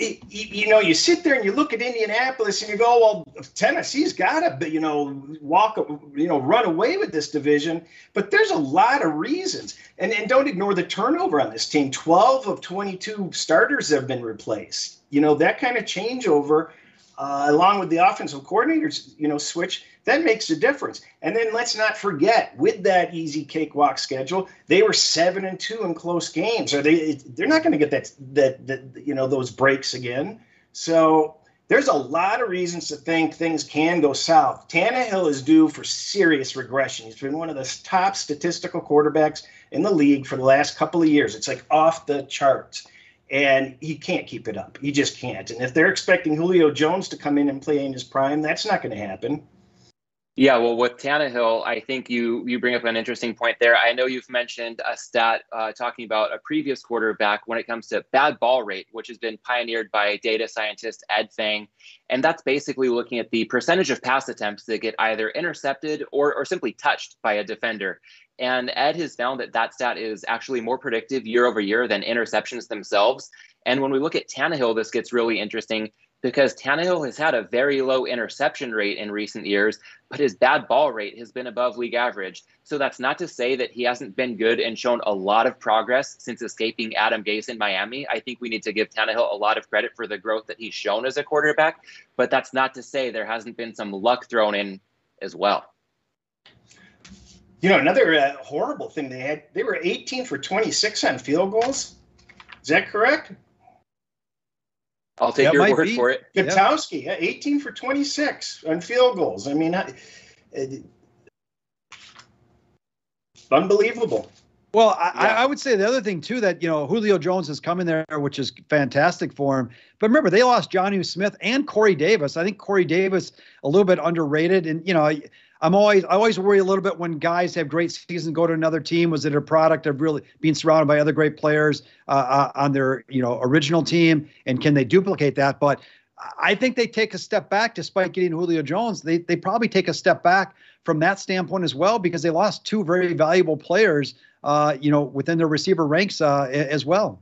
it, you know, you sit there and you look at Indianapolis and you go, well, Tennessee's got to, you know, walk, you know, run away with this division. But there's a lot of reasons. And, and don't ignore the turnover on this team. 12 of 22 starters have been replaced. You know, that kind of changeover, uh, along with the offensive coordinators, you know, switch, that makes a difference. And then let's not forget, with that easy cakewalk schedule, they were seven and two in close games. Are they? They're not going to get that, that that you know those breaks again. So there's a lot of reasons to think things can go south. Tannehill is due for serious regression. He's been one of the top statistical quarterbacks in the league for the last couple of years. It's like off the charts. And he can't keep it up. He just can't. And if they're expecting Julio Jones to come in and play in his prime, that's not going to happen.
Yeah, well, with Tannehill, I think you you bring up an interesting point there. I know you've mentioned a stat uh, talking about a previous quarterback when it comes to bad ball rate, which has been pioneered by data scientist Ed Feng, and that's basically looking at the percentage of pass attempts that get either intercepted or or simply touched by a defender. And Ed has found that that stat is actually more predictive year over year than interceptions themselves. And when we look at Tannehill, this gets really interesting because Tannehill has had a very low interception rate in recent years, but his bad ball rate has been above league average. So that's not to say that he hasn't been good and shown a lot of progress since escaping Adam Gase in Miami. I think we need to give Tannehill a lot of credit for the growth that he's shown as a quarterback, but that's not to say there hasn't been some luck thrown in as well.
You know, another uh, horrible thing they had, they were 18 for 26 on field goals. Is that correct?
I'll take that your word be. for it.
Gostkowski, yeah. 18 for 26 on field goals. I mean, I, it, unbelievable.
Well, I, yeah. I, would say the other thing too that you know Julio Jones has come in there, which is fantastic for him. But remember, they lost Jonnu Smith and Corey Davis. I think Corey Davis a little bit underrated, and you know I'm always I always worry a little bit when guys have great seasons go to another team. Was it a product of really being surrounded by other great players uh, uh, on their you know original team, and can they duplicate that? But I think they take a step back despite getting Julio Jones. They they probably take a step back from that standpoint as well because they lost two very valuable players, uh, you know, within their receiver ranks uh, as well.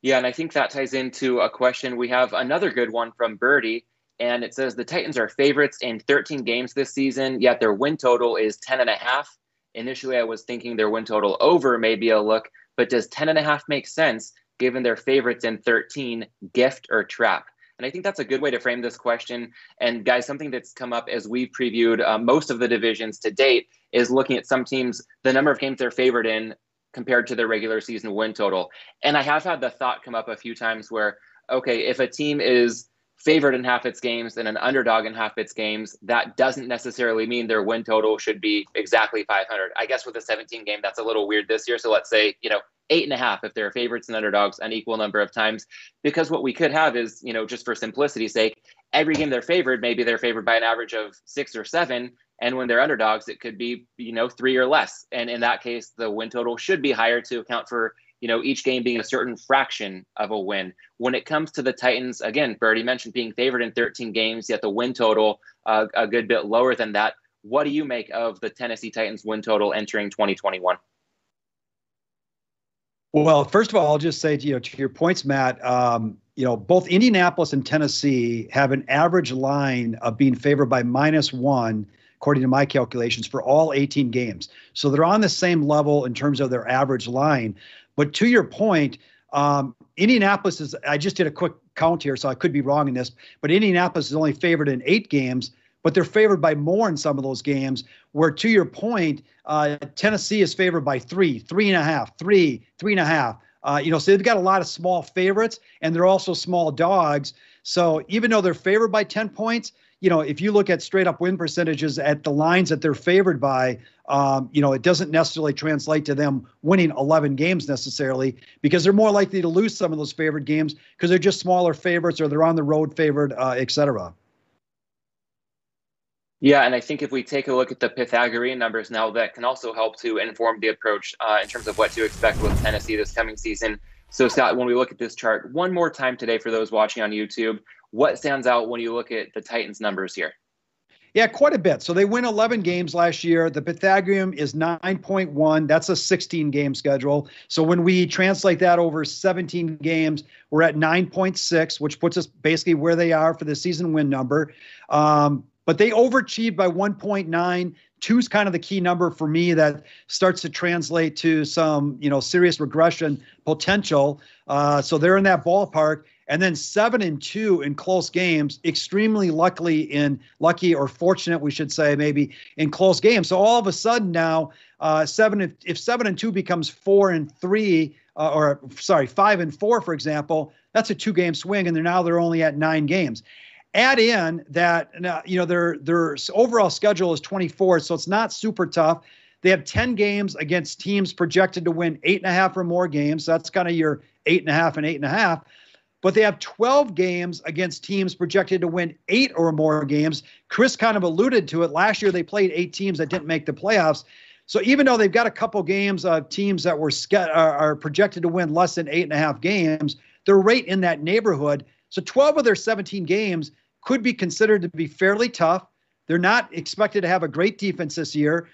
Yeah, and I think that ties into a question. We have another good one from Birdie and it says the Titans are favorites in 13 games this season, yet their win total is 10 and a half. Initially, I was thinking their win total over may be a look, but does 10 and a half make sense given their favorites in 13, gift or trap? And I think that's a good way to frame this question. And guys, something that's come up as we've previewed uh, most of the divisions to date is looking at some teams, the number of games they're favored in compared to their regular season win total. And I have had the thought come up a few times where, okay, if a team is favored in half its games and an underdog in half its games, that doesn't necessarily mean their win total should be exactly 500. I guess with a 17 game, that's a little weird this year. So let's say, you know, eight and a half if they're favorites and underdogs an equal number of times. Because what we could have is, you know, just for simplicity's sake, every game they're favored, maybe they're favored by an average of six or seven. And when they're underdogs, it could be, you know, three or less. And in that case, the win total should be higher to account for you know, each game being a certain fraction of a win. When it comes to the Titans, again, Birdie mentioned being favored in 13 games, yet the win total uh, a good bit lower than that. What do you make of the Tennessee Titans win total entering 2021?
Well, first of all, I'll just say to you know to your points, Matt. Um, you know, both Indianapolis and Tennessee have an average line of being favored by minus one, according to my calculations, for all 18 games. So they're on the same level in terms of their average line. But to your point, um, Indianapolis is, I just did a quick count here, so I could be wrong in this, but Indianapolis is only favored in eight games, but they're favored by more in some of those games. Where to your point, uh, Tennessee is favored by three, three and a half, three, three and a half. Uh, you know, so they've got a lot of small favorites, and they're also small dogs. So even though they're favored by 10 points, you know, if you look at straight up win percentages at the lines that they're favored by, um, you know, it doesn't necessarily translate to them winning 11 games necessarily because they're more likely to lose some of those favored games because they're just smaller favorites or they're on the road favored, uh, et cetera.
Yeah, and I think if we take a look at the Pythagorean numbers now, that can also help to inform the approach uh, in terms of what to expect with Tennessee this coming season. So, Scott, when we look at this chart one more time today for those watching on YouTube, what stands out when you look at the Titans numbers here?
Yeah, quite a bit. So they win 11 games last year. The Pythagorean is 9.1. That's a 16 game schedule. So when we translate that over 17 games, we're at 9.6, which puts us basically where they are for the season win number. Um, but they overachieved by 1.9. Two is kind of the key number for me that starts to translate to some, you know, serious regression potential. Uh, so they're in that ballpark and then seven and two in close games, extremely luckily in lucky or fortunate, we should say, maybe in close games. So all of a sudden now, uh, seven if, if seven and two becomes four and three, uh, or sorry, five and four, for example, that's a two game swing, and they're now they're only at nine games. Add in that you know their their overall schedule is 24, so it's not super tough. They have 10 games against teams projected to win eight and a half or more games. So that's kind of your eight and a half and eight and a half but they have 12 games against teams projected to win eight or more games. Chris kind of alluded to it. Last year, they played eight teams that didn't make the playoffs. So even though they've got a couple games of teams that were are projected to win less than eight and a half games, they're right in that neighborhood. So 12 of their 17 games could be considered to be fairly tough. They're not expected to have a great defense this year.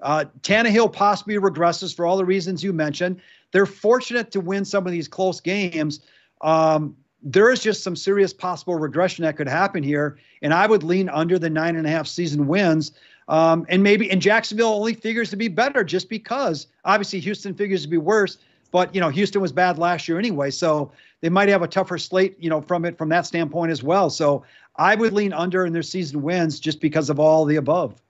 Uh, Tannehill possibly regresses for all the reasons you mentioned. They're fortunate to win some of these close games um, there is just some serious possible regression that could happen here. And I would lean under the nine and a half season wins. Um, and maybe and Jacksonville only figures to be better just because obviously Houston figures to be worse. But you know, Houston was bad last year anyway, so they might have a tougher slate, you know, from it from that standpoint as well. So I would lean under in their season wins just because of all the above.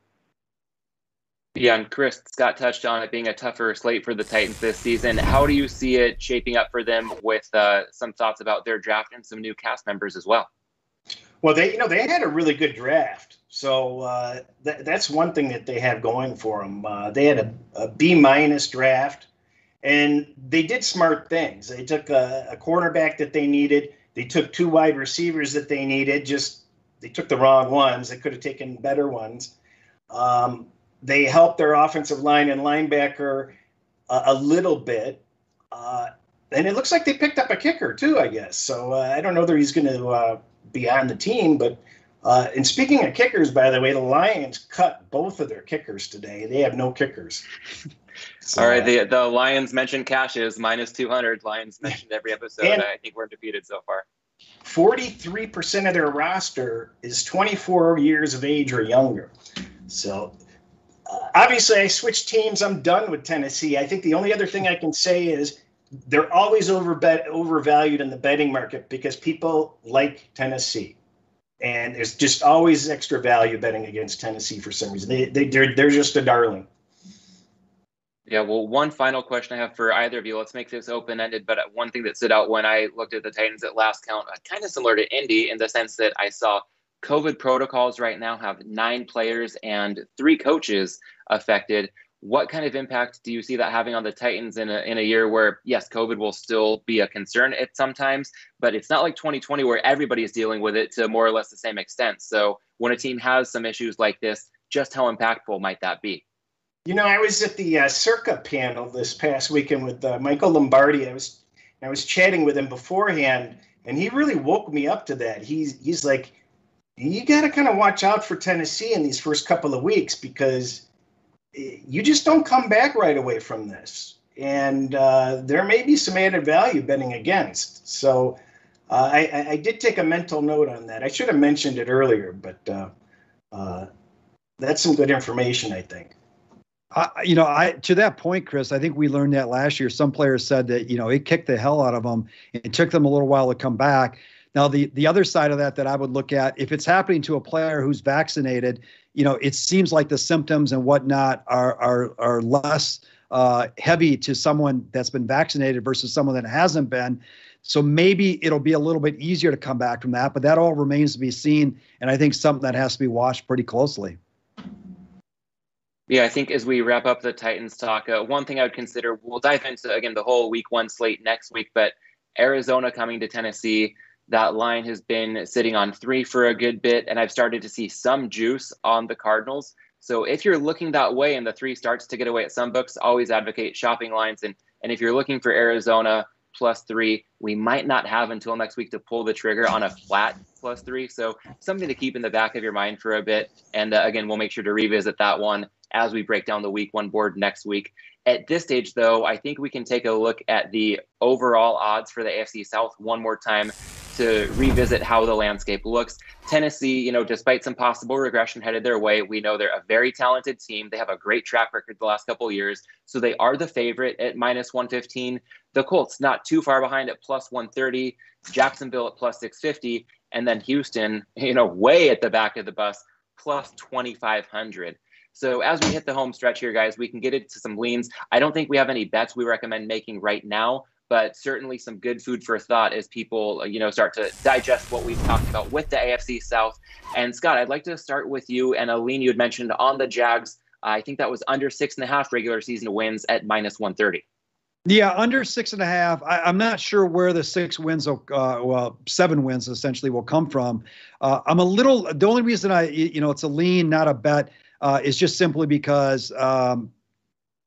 Yeah, and Chris Scott touched on it being a tougher slate for the Titans this season. How do you see it shaping up for them with uh, some thoughts about their draft and some new cast members as well?
Well, they you know they had a really good draft, so uh, th- that's one thing that they have going for them. Uh, they had a, a B minus draft, and they did smart things. They took a, a cornerback that they needed. They took two wide receivers that they needed. Just they took the wrong ones. They could have taken better ones. Um, they helped their offensive line and linebacker uh, a little bit. Uh, and it looks like they picked up a kicker too, I guess. So uh, I don't know that he's going to uh, be on the team, but uh, and speaking of kickers, by the way, the Lions cut both of their kickers today. They have no kickers.
So, (laughs) All right, the the Lions mentioned cashes minus two hundred. Lions mentioned every episode. I think we're defeated so far.
Forty-three percent of their roster is twenty-four years of age or younger. So obviously, I switched teams. I'm done with Tennessee. I think the only other thing I can say is they're always over bet, overvalued in the betting market because people like Tennessee, and there's just always extra value betting against Tennessee for some reason. They, they they're they're just a darling.
Yeah, well, one final question I have for either of you. Let's make this open ended. But one thing that stood out when I looked at the Titans at last count, uh, kind of similar to Indy in the sense that I saw COVID protocols right now have nine players and three coaches affected. What kind of impact do you see that having on the Titans in a, in a year where, yes, COVID will still be a concern at sometimes, but it's not like 2020 where everybody is dealing with it to more or less the same extent. So when a team has some issues like this, just how impactful might that be?
You know, I was at the uh, Circa panel this past weekend with uh, Michael Lombardi. I was I was chatting with him beforehand, and he really woke me up to that. He's he's like, you got to kind of watch out for Tennessee in these first couple of weeks because eh, you just don't come back right away from this. And uh, there may be some added value betting against. So uh, I, I, did take a mental note on that. I should have mentioned it earlier, but uh, uh that's some good information, I think.
you know, I to that point, Chris. I think we learned that last year. Some players said that you know it kicked the hell out of them. It took them a little while to come back. Now, the the other side of that that I would look at, if it's happening to a player who's vaccinated, you know, it seems like the symptoms and whatnot are are are less uh, heavy to someone that's been vaccinated versus someone that hasn't been. So maybe it'll be a little bit easier to come back from that, but that all remains to be seen. And I think something that has to be watched pretty closely.
Yeah, I think as we wrap up the Titans talk, uh, one thing I would consider, we'll dive into again the whole week one slate next week, but Arizona coming to Tennessee. That line has been sitting on three for a good bit, and I've started to see some juice on the Cardinals. So if you're looking that way and the three starts to get away at some books, always advocate shopping lines. And, and if you're looking for Arizona plus three. We might not have until next week to pull the trigger on a flat plus three. So something to keep in the back of your mind for a bit. And uh, again, we'll make sure to revisit that one as we break down the week one board next week. At this stage, though, I think we can take a look at the overall odds for the AFC South one more time to revisit how the landscape looks. Tennessee, you know, despite some possible regression headed their way, we know they're a very talented team. They have a great track record the last couple years, so they are the favorite at minus 115. The Colts not too far behind at plus 130, Jacksonville at plus 650, and then Houston, (laughs) you know, way at the back of the bus, plus 2500. So as we hit the home stretch here, guys, we can get into some leans. I don't think we have any bets we recommend making right now, but certainly some good food for thought as people, you know, start to digest what we've talked about with the AFC South. And Scott, I'd like to start with you and a lean you had mentioned on the Jags. I think that was under six and a half regular season wins at minus 130.
Yeah, under six and a half. I, am not sure where the six wins, will, uh, well, seven wins essentially will come from. Uh, I'm a little. The only reason I, you know, it's a lean, not a bet uh, is just simply because um,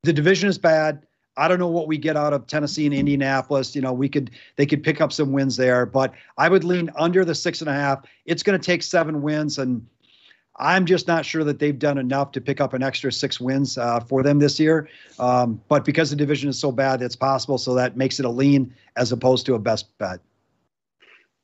the division is bad. I don't know what we get out of Tennessee and Indianapolis. You know, we could they could pick up some wins there, but I would lean under the six and a half. It's going to take seven wins, and I'm just not sure that they've done enough to pick up an extra six wins uh, for them this year. Um, but because the division is so bad, it's possible. So that makes it a lean as opposed to a best bet.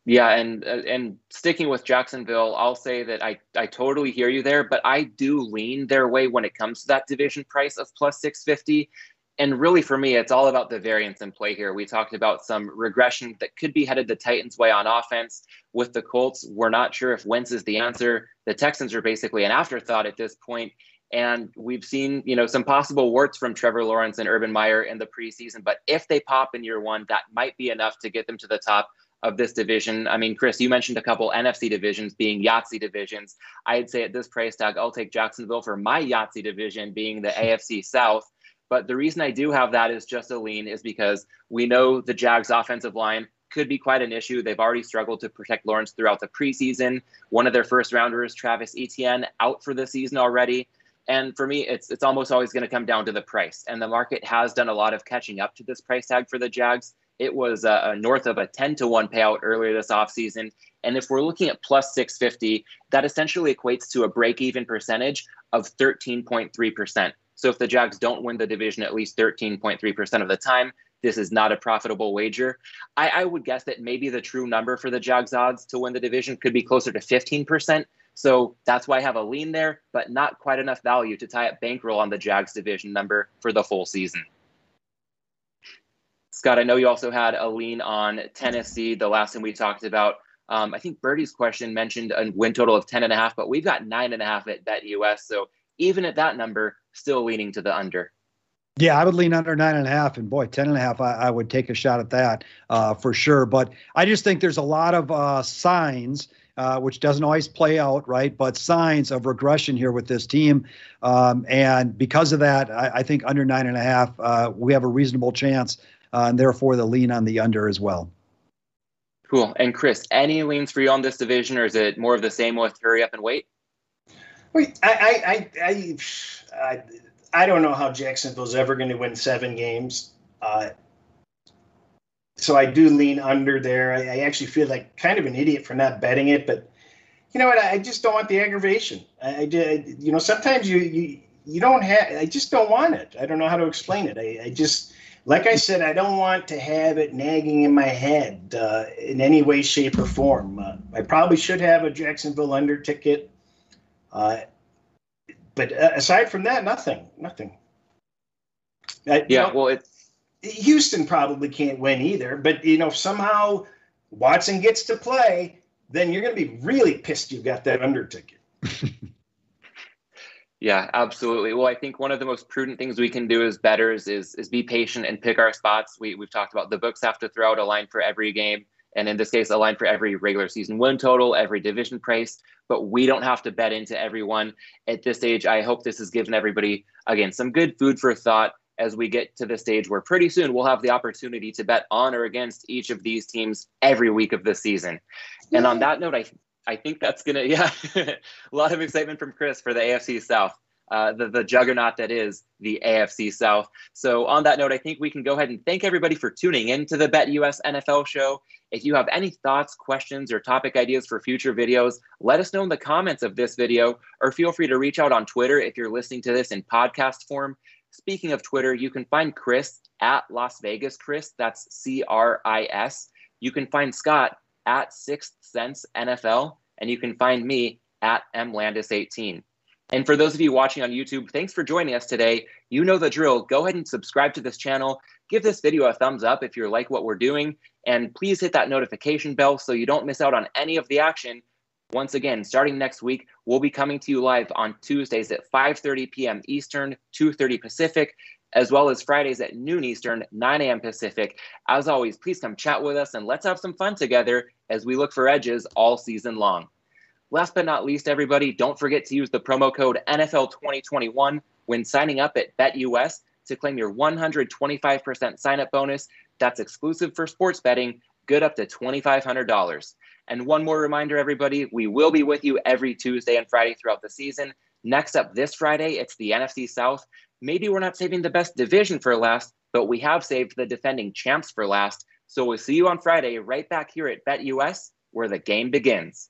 Yeah, and uh, and sticking with Jacksonville, I'll say that I I totally hear you there, but I do lean their way when it comes to that division price of plus 650. And really, for me, it's all about the variance in play here. We talked about some regression that could be headed the Titans' way on offense. With the Colts, we're not sure if Wentz is the answer. The Texans are basically an afterthought at this point. And we've seen, you know, some possible warts from Trevor Lawrence and Urban Meyer in the preseason. But if they pop in year one, that might be enough to get them to the top of this division. I mean, Chris, you mentioned a couple NFC divisions being Yahtzee divisions. I'd say at this price tag, I'll take Jacksonville for my Yahtzee division being the AFC South. But the reason I do have that is just a lean is because we know the Jags offensive line could be quite an issue. They've already struggled to protect Lawrence throughout the preseason. One of their first rounders, Travis Etienne, out for the season already. And for me, it's it's almost always going to come down to the price. And the market has done a lot of catching up to this price tag for the Jags. It was uh, north of a 10 to 1 payout earlier this offseason. And if we're looking at plus 650, that essentially equates to a break even percentage of 13.3%. So if the Jags don't win the division at least 13.3% of the time, this is not a profitable wager. I, I, would guess that maybe the true number for the Jags odds to win the division could be closer to 15%. So that's why I have a lean there, but not quite enough value to tie up bankroll on the Jags division number for the full season. Scott, I know you also had a lean on Tennessee the last time we talked about. Um, I think Birdie's question mentioned a win total of 10 and a half, but we've got nine and a half at Bet US. So even at that number, still leaning to the under.
Yeah, I would lean under nine and a half, and boy, ten and a half, I, I would take a shot at that uh, for sure. But I just think there's a lot of uh, signs, uh, which doesn't always play out, right? But signs of regression here with this team, um, and because of that, I, I, think under nine and a half, uh, we have a reasonable chance uh, and therefore the lean on the under as well.
Cool. And Chris, any leans for you on this division, or is it more of the same with hurry up and wait?
I, I, I, I, I don't know how Jacksonville's ever going to win seven games. Uh, so I do lean under there. I, I, actually feel like kind of an idiot for not betting it, but you know what? I, just don't want the aggravation. I, I did, you know, sometimes you, you, you don't have, I just don't want it. I don't know how to explain it. I, I just, like I said, I don't want to have it nagging in my head uh, in any way, shape, or form. Uh, I probably should have a Jacksonville under ticket. Uh, but uh, aside from that, nothing, nothing.
Uh, yeah, know, well, it's
Houston probably can't win either. But you know, if somehow Watson gets to play, then you're going to be really pissed you got that under ticket. (laughs)
Yeah, absolutely. Well, I think one of the most prudent things we can do as bettors is is be patient and pick our spots. We we've talked about the books have to throw out a line for every game, and in this case, a line for every regular season win total, every division price. But we don't have to bet into everyone at this stage. I hope this has given everybody again some good food for thought as we get to the stage where pretty soon we'll have the opportunity to bet on or against each of these teams every week of the season. Yeah. And on that note, I I think that's gonna (laughs) yeah, a lot of excitement from Chris for the AFC South. Uh, the, the juggernaut that is the AFC South. So, on that note, I think we can go ahead and thank everybody for tuning in to the Bet US NFL show. If you have any thoughts, questions, or topic ideas for future videos, let us know in the comments of this video, or feel free to reach out on Twitter if you're listening to this in podcast form. Speaking of Twitter, you can find Chris at Las Vegas Chris. That's C R I S. You can find Scott at Sixth Sense NFL, and you can find me at mlandis18. And for those of you watching on YouTube, thanks for joining us today. You know the drill. Go ahead and subscribe to this channel. Give this video a thumbs up if you like what we're doing. And please hit that notification bell so you don't miss out on any of the action. Once again, starting next week, we'll be coming to you live on Tuesdays at 5:30 p.m. Eastern, 2:30 Pacific, as well as Fridays at noon Eastern, 9 a.m. Pacific. As always, please come chat with us and let's have some fun together as we look for edges all season long. Last but not least, everybody, don't forget to use the promo code NFL2021 when signing up at BetUS to claim your 125% sign up bonus. That's exclusive for sports betting, good up to $2,500. And one more reminder, everybody, we will be with you every Tuesday and Friday throughout the season. Next up this Friday, it's the NFC South. Maybe we're not saving the best division for last, but we have saved the defending champs for last. So we'll see you on Friday right back here at BetUS, where the game begins.